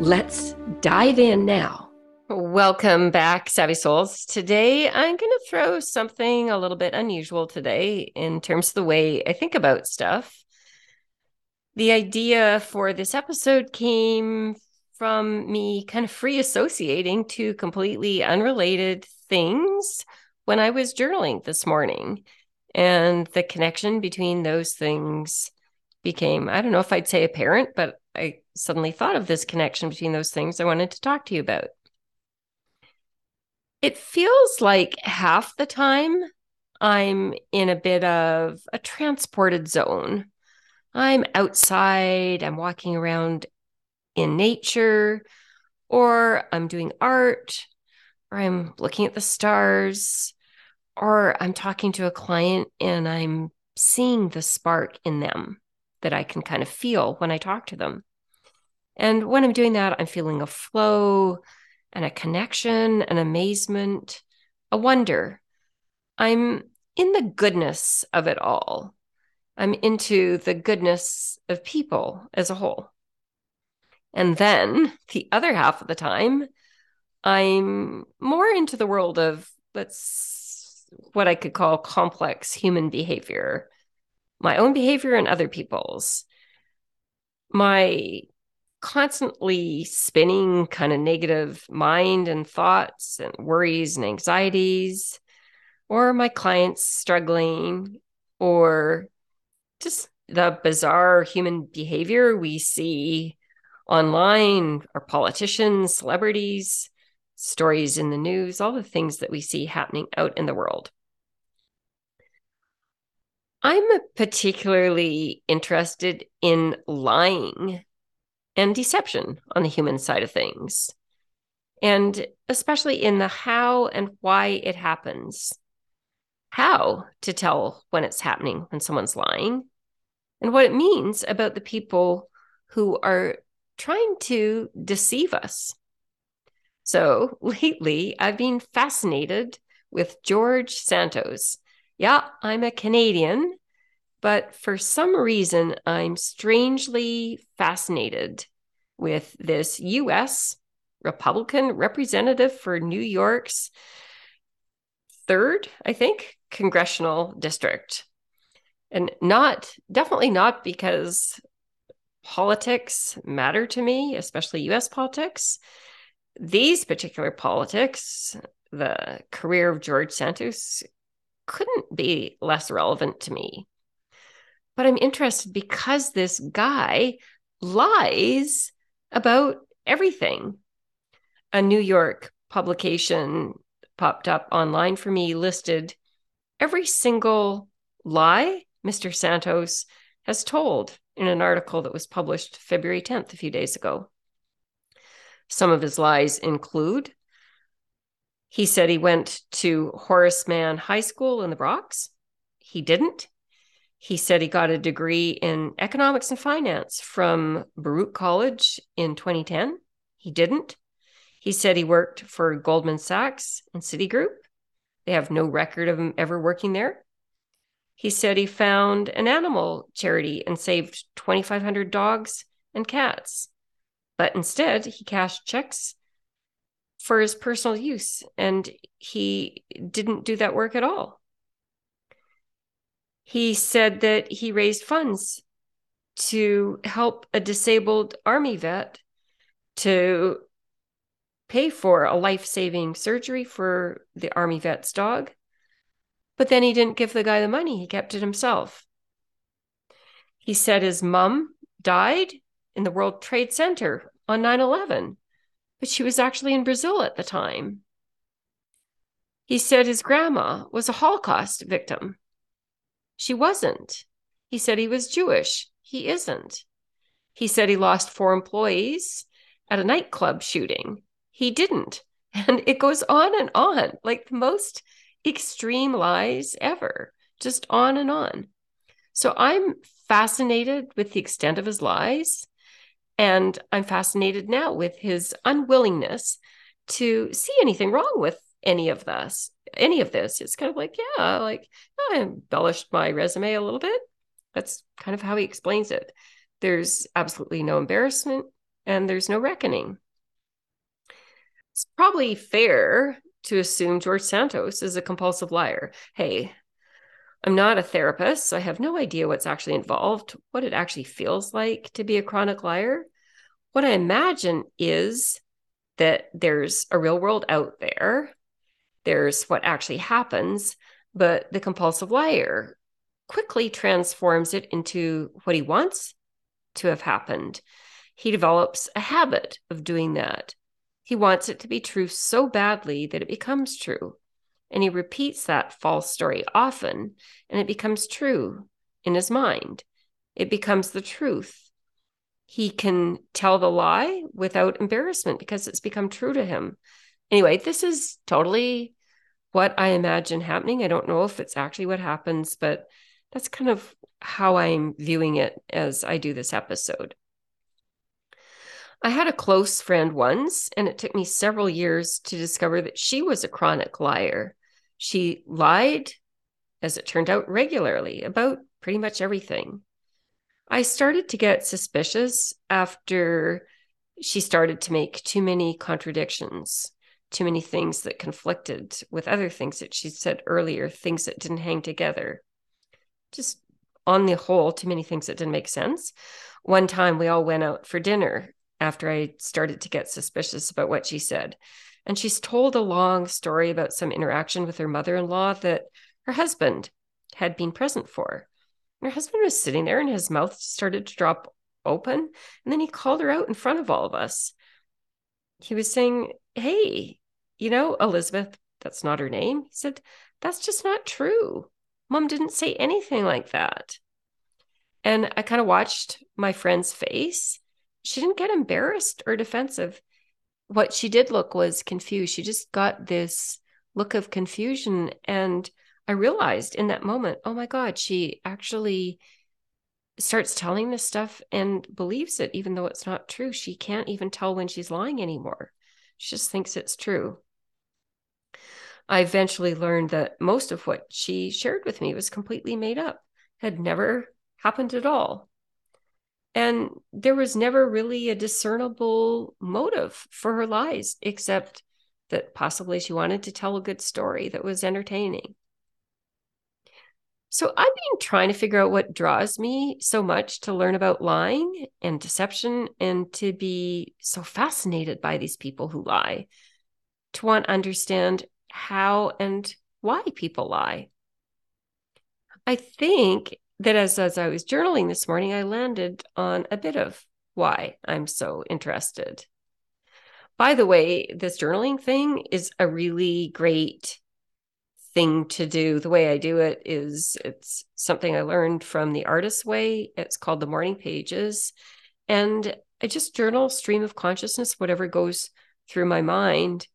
Let's dive in now. Welcome back, Savvy Souls. Today, I'm going to throw something a little bit unusual today in terms of the way I think about stuff. The idea for this episode came from me kind of free associating two completely unrelated things when I was journaling this morning. And the connection between those things became, I don't know if I'd say apparent, but I suddenly thought of this connection between those things I wanted to talk to you about. It feels like half the time I'm in a bit of a transported zone. I'm outside, I'm walking around in nature, or I'm doing art, or I'm looking at the stars, or I'm talking to a client and I'm seeing the spark in them that I can kind of feel when I talk to them. And when I'm doing that, I'm feeling a flow and a connection, an amazement, a wonder. I'm in the goodness of it all. I'm into the goodness of people as a whole. And then the other half of the time, I'm more into the world of that's what I could call complex human behavior, my own behavior and other people's. My constantly spinning kind of negative mind and thoughts and worries and anxieties, or my clients struggling, or just the bizarre human behavior we see online, or politicians, celebrities, stories in the news, all the things that we see happening out in the world. I'm particularly interested in lying and deception on the human side of things, and especially in the how and why it happens. How to tell when it's happening when someone's lying, and what it means about the people who are trying to deceive us. So lately, I've been fascinated with George Santos. Yeah, I'm a Canadian, but for some reason, I'm strangely fascinated with this US Republican representative for New York's third, I think, congressional district. And not, definitely not because politics matter to me, especially US politics. These particular politics, the career of George Santos, couldn't be less relevant to me. But I'm interested because this guy lies about everything. A New York publication popped up online for me, listed every single lie Mr. Santos has told in an article that was published February 10th, a few days ago. Some of his lies include he said he went to Horace Mann High School in the Bronx. He didn't. He said he got a degree in economics and finance from Baruch College in 2010. He didn't. He said he worked for Goldman Sachs and Citigroup. They have no record of him ever working there. He said he found an animal charity and saved 2,500 dogs and cats. But instead, he cashed checks for his personal use and he didn't do that work at all he said that he raised funds to help a disabled army vet to pay for a life-saving surgery for the army vet's dog. But then he didn't give the guy the money. He kept it himself. He said his mom died in the world trade center on 9-11 but she was actually in brazil at the time. He said his grandma was a holocaust victim she wasn't. He said he was Jewish. He isn't. He said he lost four employees at a nightclub shooting. he didn't. And it goes on and on, like the most extreme lies ever, just on and on. So I'm fascinated with the extent of his lies. And I'm fascinated now with his unwillingness to see anything wrong with any of this. Any of this. It's kind of like, yeah, like I embellished my resume a little bit. That's kind of how he explains it. There's absolutely no embarrassment and there's no reckoning. It's probably fair to assume George Santos is a compulsive liar. Hey, I'm not a therapist, so I have no idea what's actually involved, what it actually feels like to be a chronic liar. What I imagine is that there's a real world out there, there's what actually happens, but the compulsive liar quickly transforms it into what he wants to have happened. He develops a habit of doing that. He wants it to be true so badly that it becomes true. And he repeats that false story often, and it becomes true in his mind. It becomes the truth. He can tell the lie without embarrassment because it's become true to him. Anyway, this is totally what I imagine happening. I don't know if it's actually what happens, but that's kind of how I'm viewing it as I do this episode. I had a close friend once, and it took me several years to discover that she was a chronic liar. She lied, as it turned out, regularly about pretty much everything. I started to get suspicious after she started to make too many contradictions, too many things that conflicted with other things that she said earlier, things that didn't hang together. Just on the whole, too many things that didn't make sense. One time we all went out for dinner after I started to get suspicious about what she said. And she's told a long story about some interaction with her mother in law that her husband had been present for. And her husband was sitting there and his mouth started to drop open. And then he called her out in front of all of us. He was saying, Hey, you know, Elizabeth, that's not her name. He said, That's just not true. Mom didn't say anything like that. And I kind of watched my friend's face she didn't get embarrassed or defensive. What she did look was confused. She just got this look of confusion. And I realized in that moment, oh my God, she actually starts telling this stuff and believes it, even though it's not true. She can't even tell when she's lying anymore. She just thinks it's true. I eventually learned that most of what she shared with me was completely made up, had never happened at all. And there was never really a discernible motive for her lies, except that possibly she wanted to tell a good story that was entertaining. So I've been trying to figure out what draws me so much to learn about lying and deception and to be so fascinated by these people who lie, to want to understand how and why people lie. I think that as, as I was journaling this morning, I landed on a bit of why I'm so interested. By the way, this journaling thing is a really great thing to do. The way I do it is it's something I learned from the artist way. It's called the morning pages. And I just journal stream of consciousness, whatever goes through my mind.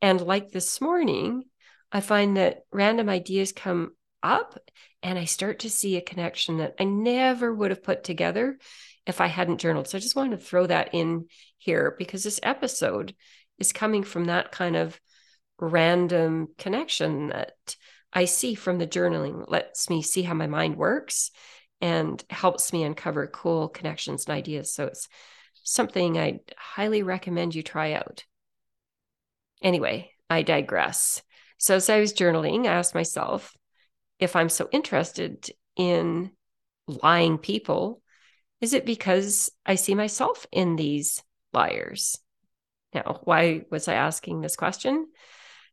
And like this morning, I find that random ideas come up and I start to see a connection that I never would have put together if I hadn't journaled. So I just wanted to throw that in here because this episode is coming from that kind of random connection that I see from the journaling, lets me see how my mind works and helps me uncover cool connections and ideas. So it's something I highly recommend you try out. Anyway, I digress. So as I was journaling, I asked myself, if I'm so interested in lying people, is it because I see myself in these liars? Now, why was I asking this question?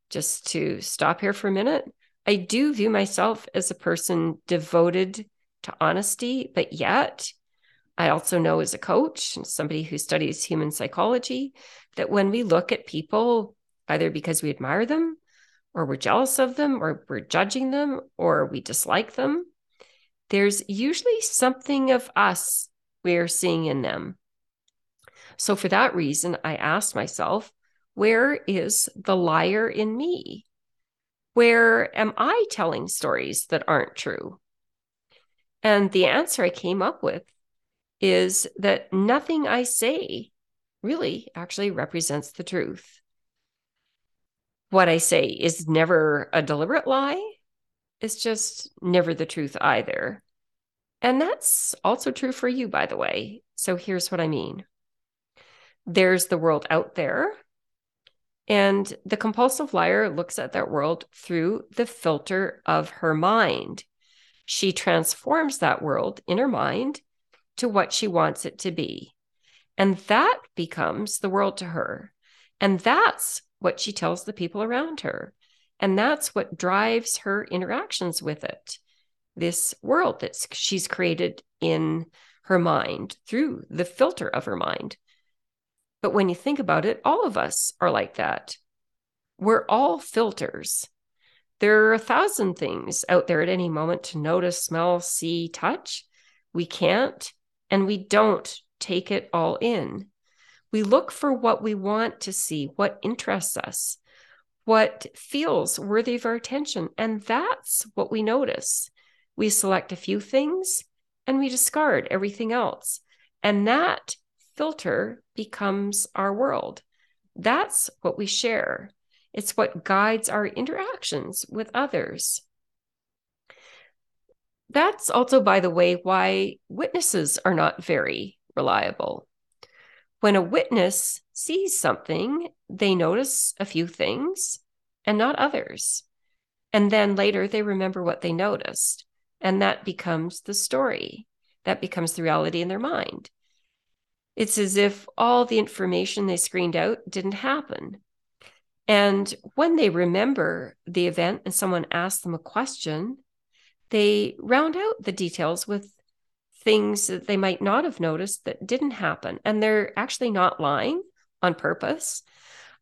Just to stop here for a minute. I do view myself as a person devoted to honesty, but yet I also know as a coach, and somebody who studies human psychology, that when we look at people, either because we admire them or we're jealous of them or we're judging them or we dislike them, there's usually something of us we're seeing in them. So, for that reason, I asked myself, Where is the liar in me? Where am I telling stories that aren't true? And the answer I came up with is that nothing I say really actually represents the truth. What I say is never a deliberate lie, it's just never the truth either. And that's also true for you, by the way. So here's what I mean there's the world out there. And the compulsive liar looks at that world through the filter of her mind. She transforms that world in her mind to what she wants it to be. And that becomes the world to her. And that's what she tells the people around her. And that's what drives her interactions with it this world that she's created in her mind through the filter of her mind. But when you think about it, all of us are like that. We're all filters. There are a thousand things out there at any moment to notice, smell, see, touch. We can't and we don't take it all in. We look for what we want to see, what interests us, what feels worthy of our attention. And that's what we notice. We select a few things and we discard everything else. And that filter becomes our world. That's what we share. It's what guides our interactions with others. That's also, by the way, why witnesses are not very reliable. When a witness sees something, they notice a few things and not others. And then later they remember what they noticed. And that becomes the story. That becomes the reality in their mind. It's as if all the information they screened out didn't happen. And when they remember the event and someone asks them a question, they round out the details with things that they might not have noticed that didn't happen. And they're actually not lying on purpose.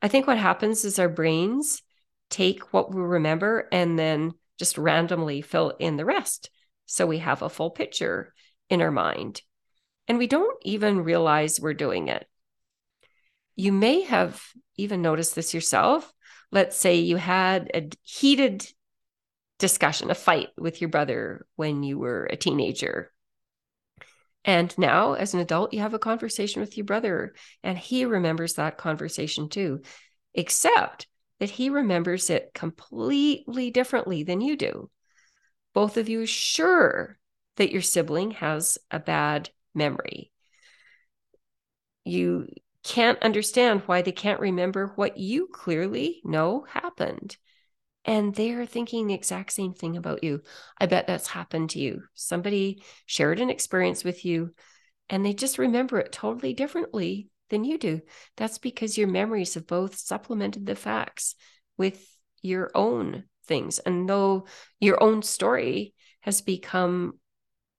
I think what happens is our brains take what we remember and then just randomly fill in the rest. So we have a full picture in our mind. And we don't even realize we're doing it. You may have even noticed this yourself. Let's say you had a heated discussion, a fight with your brother when you were a teenager. And now, as an adult, you have a conversation with your brother, and he remembers that conversation too, except that he remembers it completely differently than you do. Both of you are sure that your sibling has a bad memory. You can't understand why they can't remember what you clearly know happened and they're thinking the exact same thing about you. I bet that's happened to you. Somebody shared an experience with you and they just remember it totally differently than you do. That's because your memories have both supplemented the facts with your own things. And though your own story has become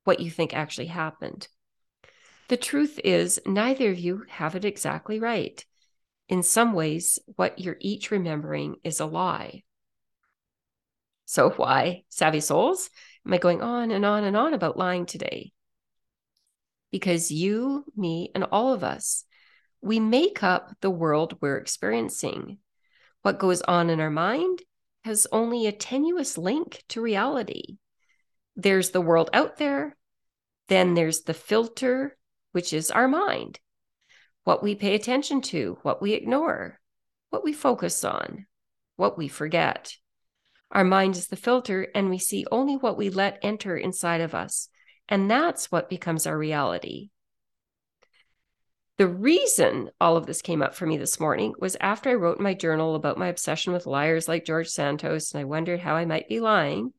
what you think actually happened, the truth is neither of you have it exactly right. In some ways, what you're each remembering is a lie. So, why, savvy souls, am I going on and on and on about lying today? Because you, me, and all of us, we make up the world we're experiencing. What goes on in our mind has only a tenuous link to reality. There's the world out there, then there's the filter, which is our mind. What we pay attention to, what we ignore, what we focus on, what we forget. Our mind is the filter, and we see only what we let enter inside of us. And that's what becomes our reality. The reason all of this came up for me this morning was after I wrote in my journal about my obsession with liars like George Santos, and I wondered how I might be lying.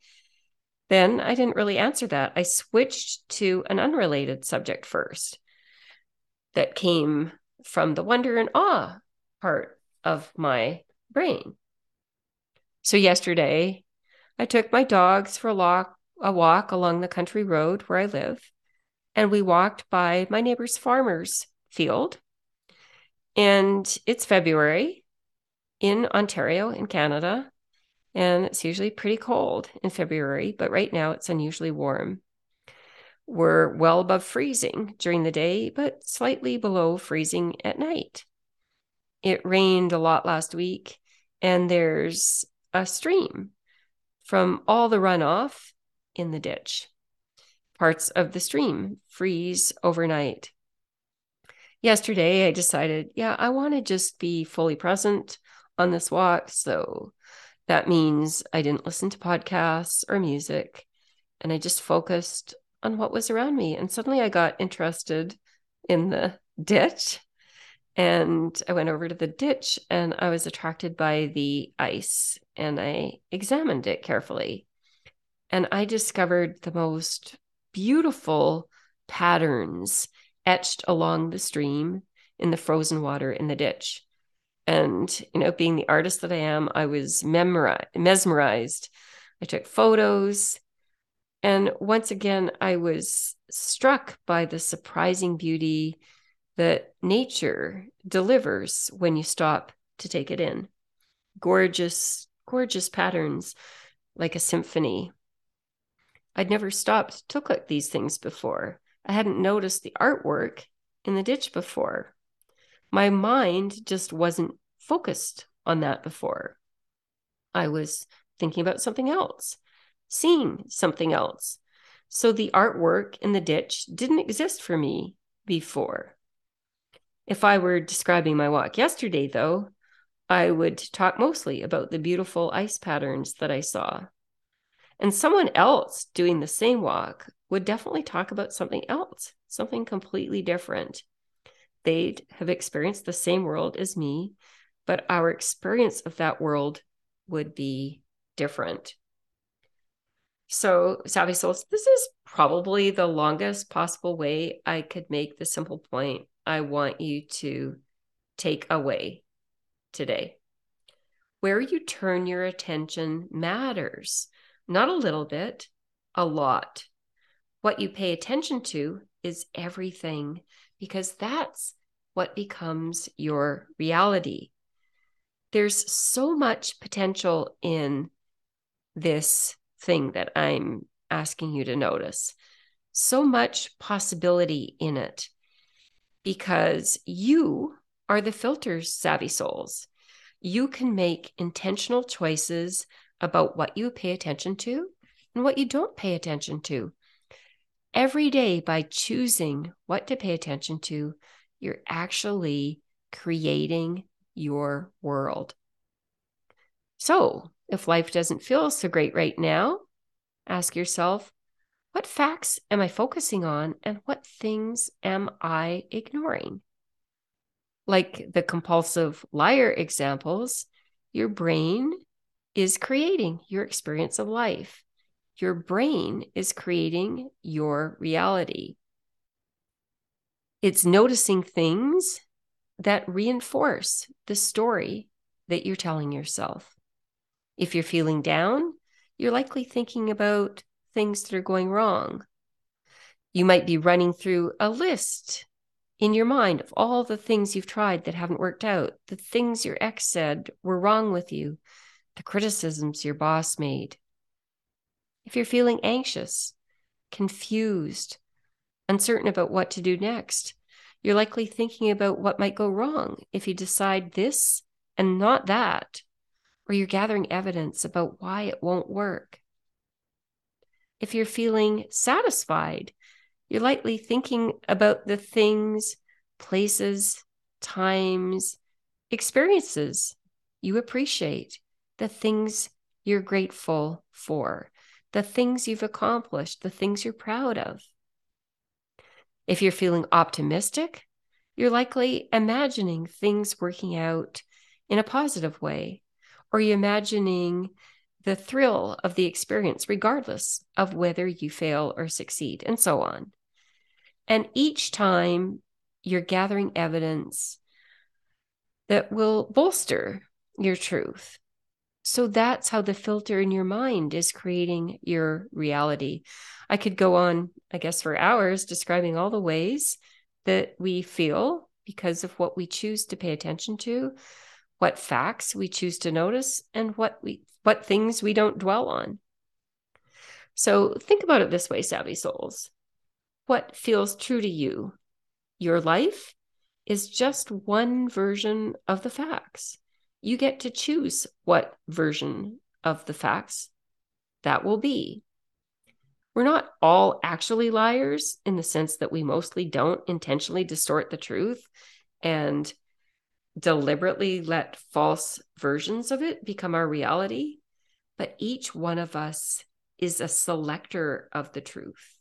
Then I didn't really answer that. I switched to an unrelated subject first that came from the wonder and awe part of my brain. So yesterday, I took my dogs for a walk, a walk along the country road where I live, and we walked by my neighbor's farmer's field. And it's February in Ontario, in Canada, and it's usually pretty cold in February, but right now it's unusually warm. We're well above freezing during the day, but slightly below freezing at night. it rained a lot last week, and there's a stream from all the runoff in the ditch. Parts of the stream freeze overnight. Yesterday, I decided, yeah, I want to just be fully present on this walk. So that means I didn't listen to podcasts or music, and I just focused on what was around me. And suddenly I got interested in the ditch. And I went over to the ditch and I was attracted by the ice and I examined it carefully. And I discovered the most beautiful patterns etched along the stream in the frozen water in the ditch. And, you know, being the artist that I am, I was mesmerized. I took photos. And once again, I was struck by the surprising beauty that nature delivers when you stop to take it in. Gorgeous, gorgeous patterns like a symphony. I'd never stopped to look at these things before. I hadn't noticed the artwork in the ditch before. My mind just wasn't focused on that before. I was thinking about something else, seeing something else. So the artwork in the ditch didn't exist for me before. If I were describing my walk yesterday, though, I would talk mostly about the beautiful ice patterns that I saw. And someone else doing the same walk would definitely talk about something else, something completely different. They'd have experienced the same world as me, but our experience of that world would be different. So, Savvy Souls, this is probably the longest possible way I could make the simple point I want you to take away today. Where you turn your attention matters, not a little bit, a lot. What you pay attention to is everything because that's what becomes your reality. There's so much potential in this thing that I'm asking you to notice. So much possibility in it because you are the filters, savvy souls. You can make intentional choices about what you pay attention to and what you don't pay attention to. Every day, by choosing what to pay attention to, you're actually creating your world. So, if life doesn't feel so great right now, ask yourself what facts am I focusing on and what things am I ignoring? Like the compulsive liar examples, your brain is creating your experience of life. Your brain is creating your reality. It's noticing things that reinforce the story that you're telling yourself. If you're feeling down, you're likely thinking about things that are going wrong. You might be running through a list in your mind of all the things you've tried that haven't worked out, the things your ex said were wrong with you, the criticisms your boss made. If you're feeling anxious, confused, uncertain about what to do next, you're likely thinking about what might go wrong if you decide this and not that or you're gathering evidence about why it won't work. If you're feeling satisfied, you're likely thinking about the things, places, times, experiences you appreciate, the things you're grateful for, the things you've accomplished, the things you're proud of. If you're feeling optimistic, you're likely imagining things working out in a positive way or you imagining the thrill of the experience, regardless of whether you fail or succeed, and so on. And each time you're gathering evidence that will bolster your truth. So that's how the filter in your mind is creating your reality. I could go on, I guess, for hours describing all the ways that we feel because of what we choose to pay attention to what facts we choose to notice and what we what things we don't dwell on. So think about it this way, savvy souls. What feels true to you? Your life, is just one version of the facts. You get to choose what version of the facts that will be. We're not all actually liars in the sense that we mostly don't intentionally distort the truth and deliberately let false versions of it become our reality. But each one of us is a selector of the truth,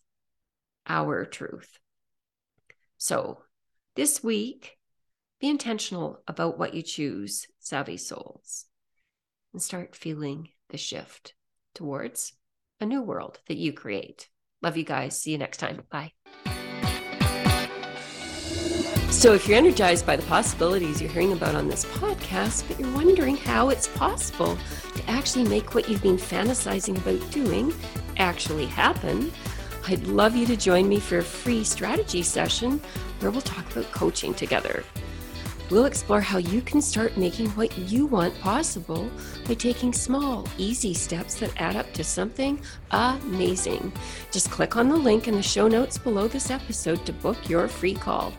our truth. So this week, be intentional about what you choose, savvy souls, and start feeling the shift towards a new world that you create. Love you guys. See you next time. Bye. So, if you're energized by the possibilities you're hearing about on this podcast, but you're wondering how it's possible to actually make what you've been fantasizing about doing actually happen, I'd love you to join me for a free strategy session where we'll talk about coaching together. We'll explore how you can start making what you want possible by taking small, easy steps that add up to something amazing. Just click on the link in the show notes below this episode to book your free call.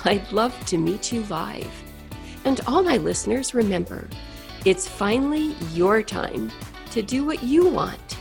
I'd love to meet you live. And all my listeners, remember, it's finally your time to do what you want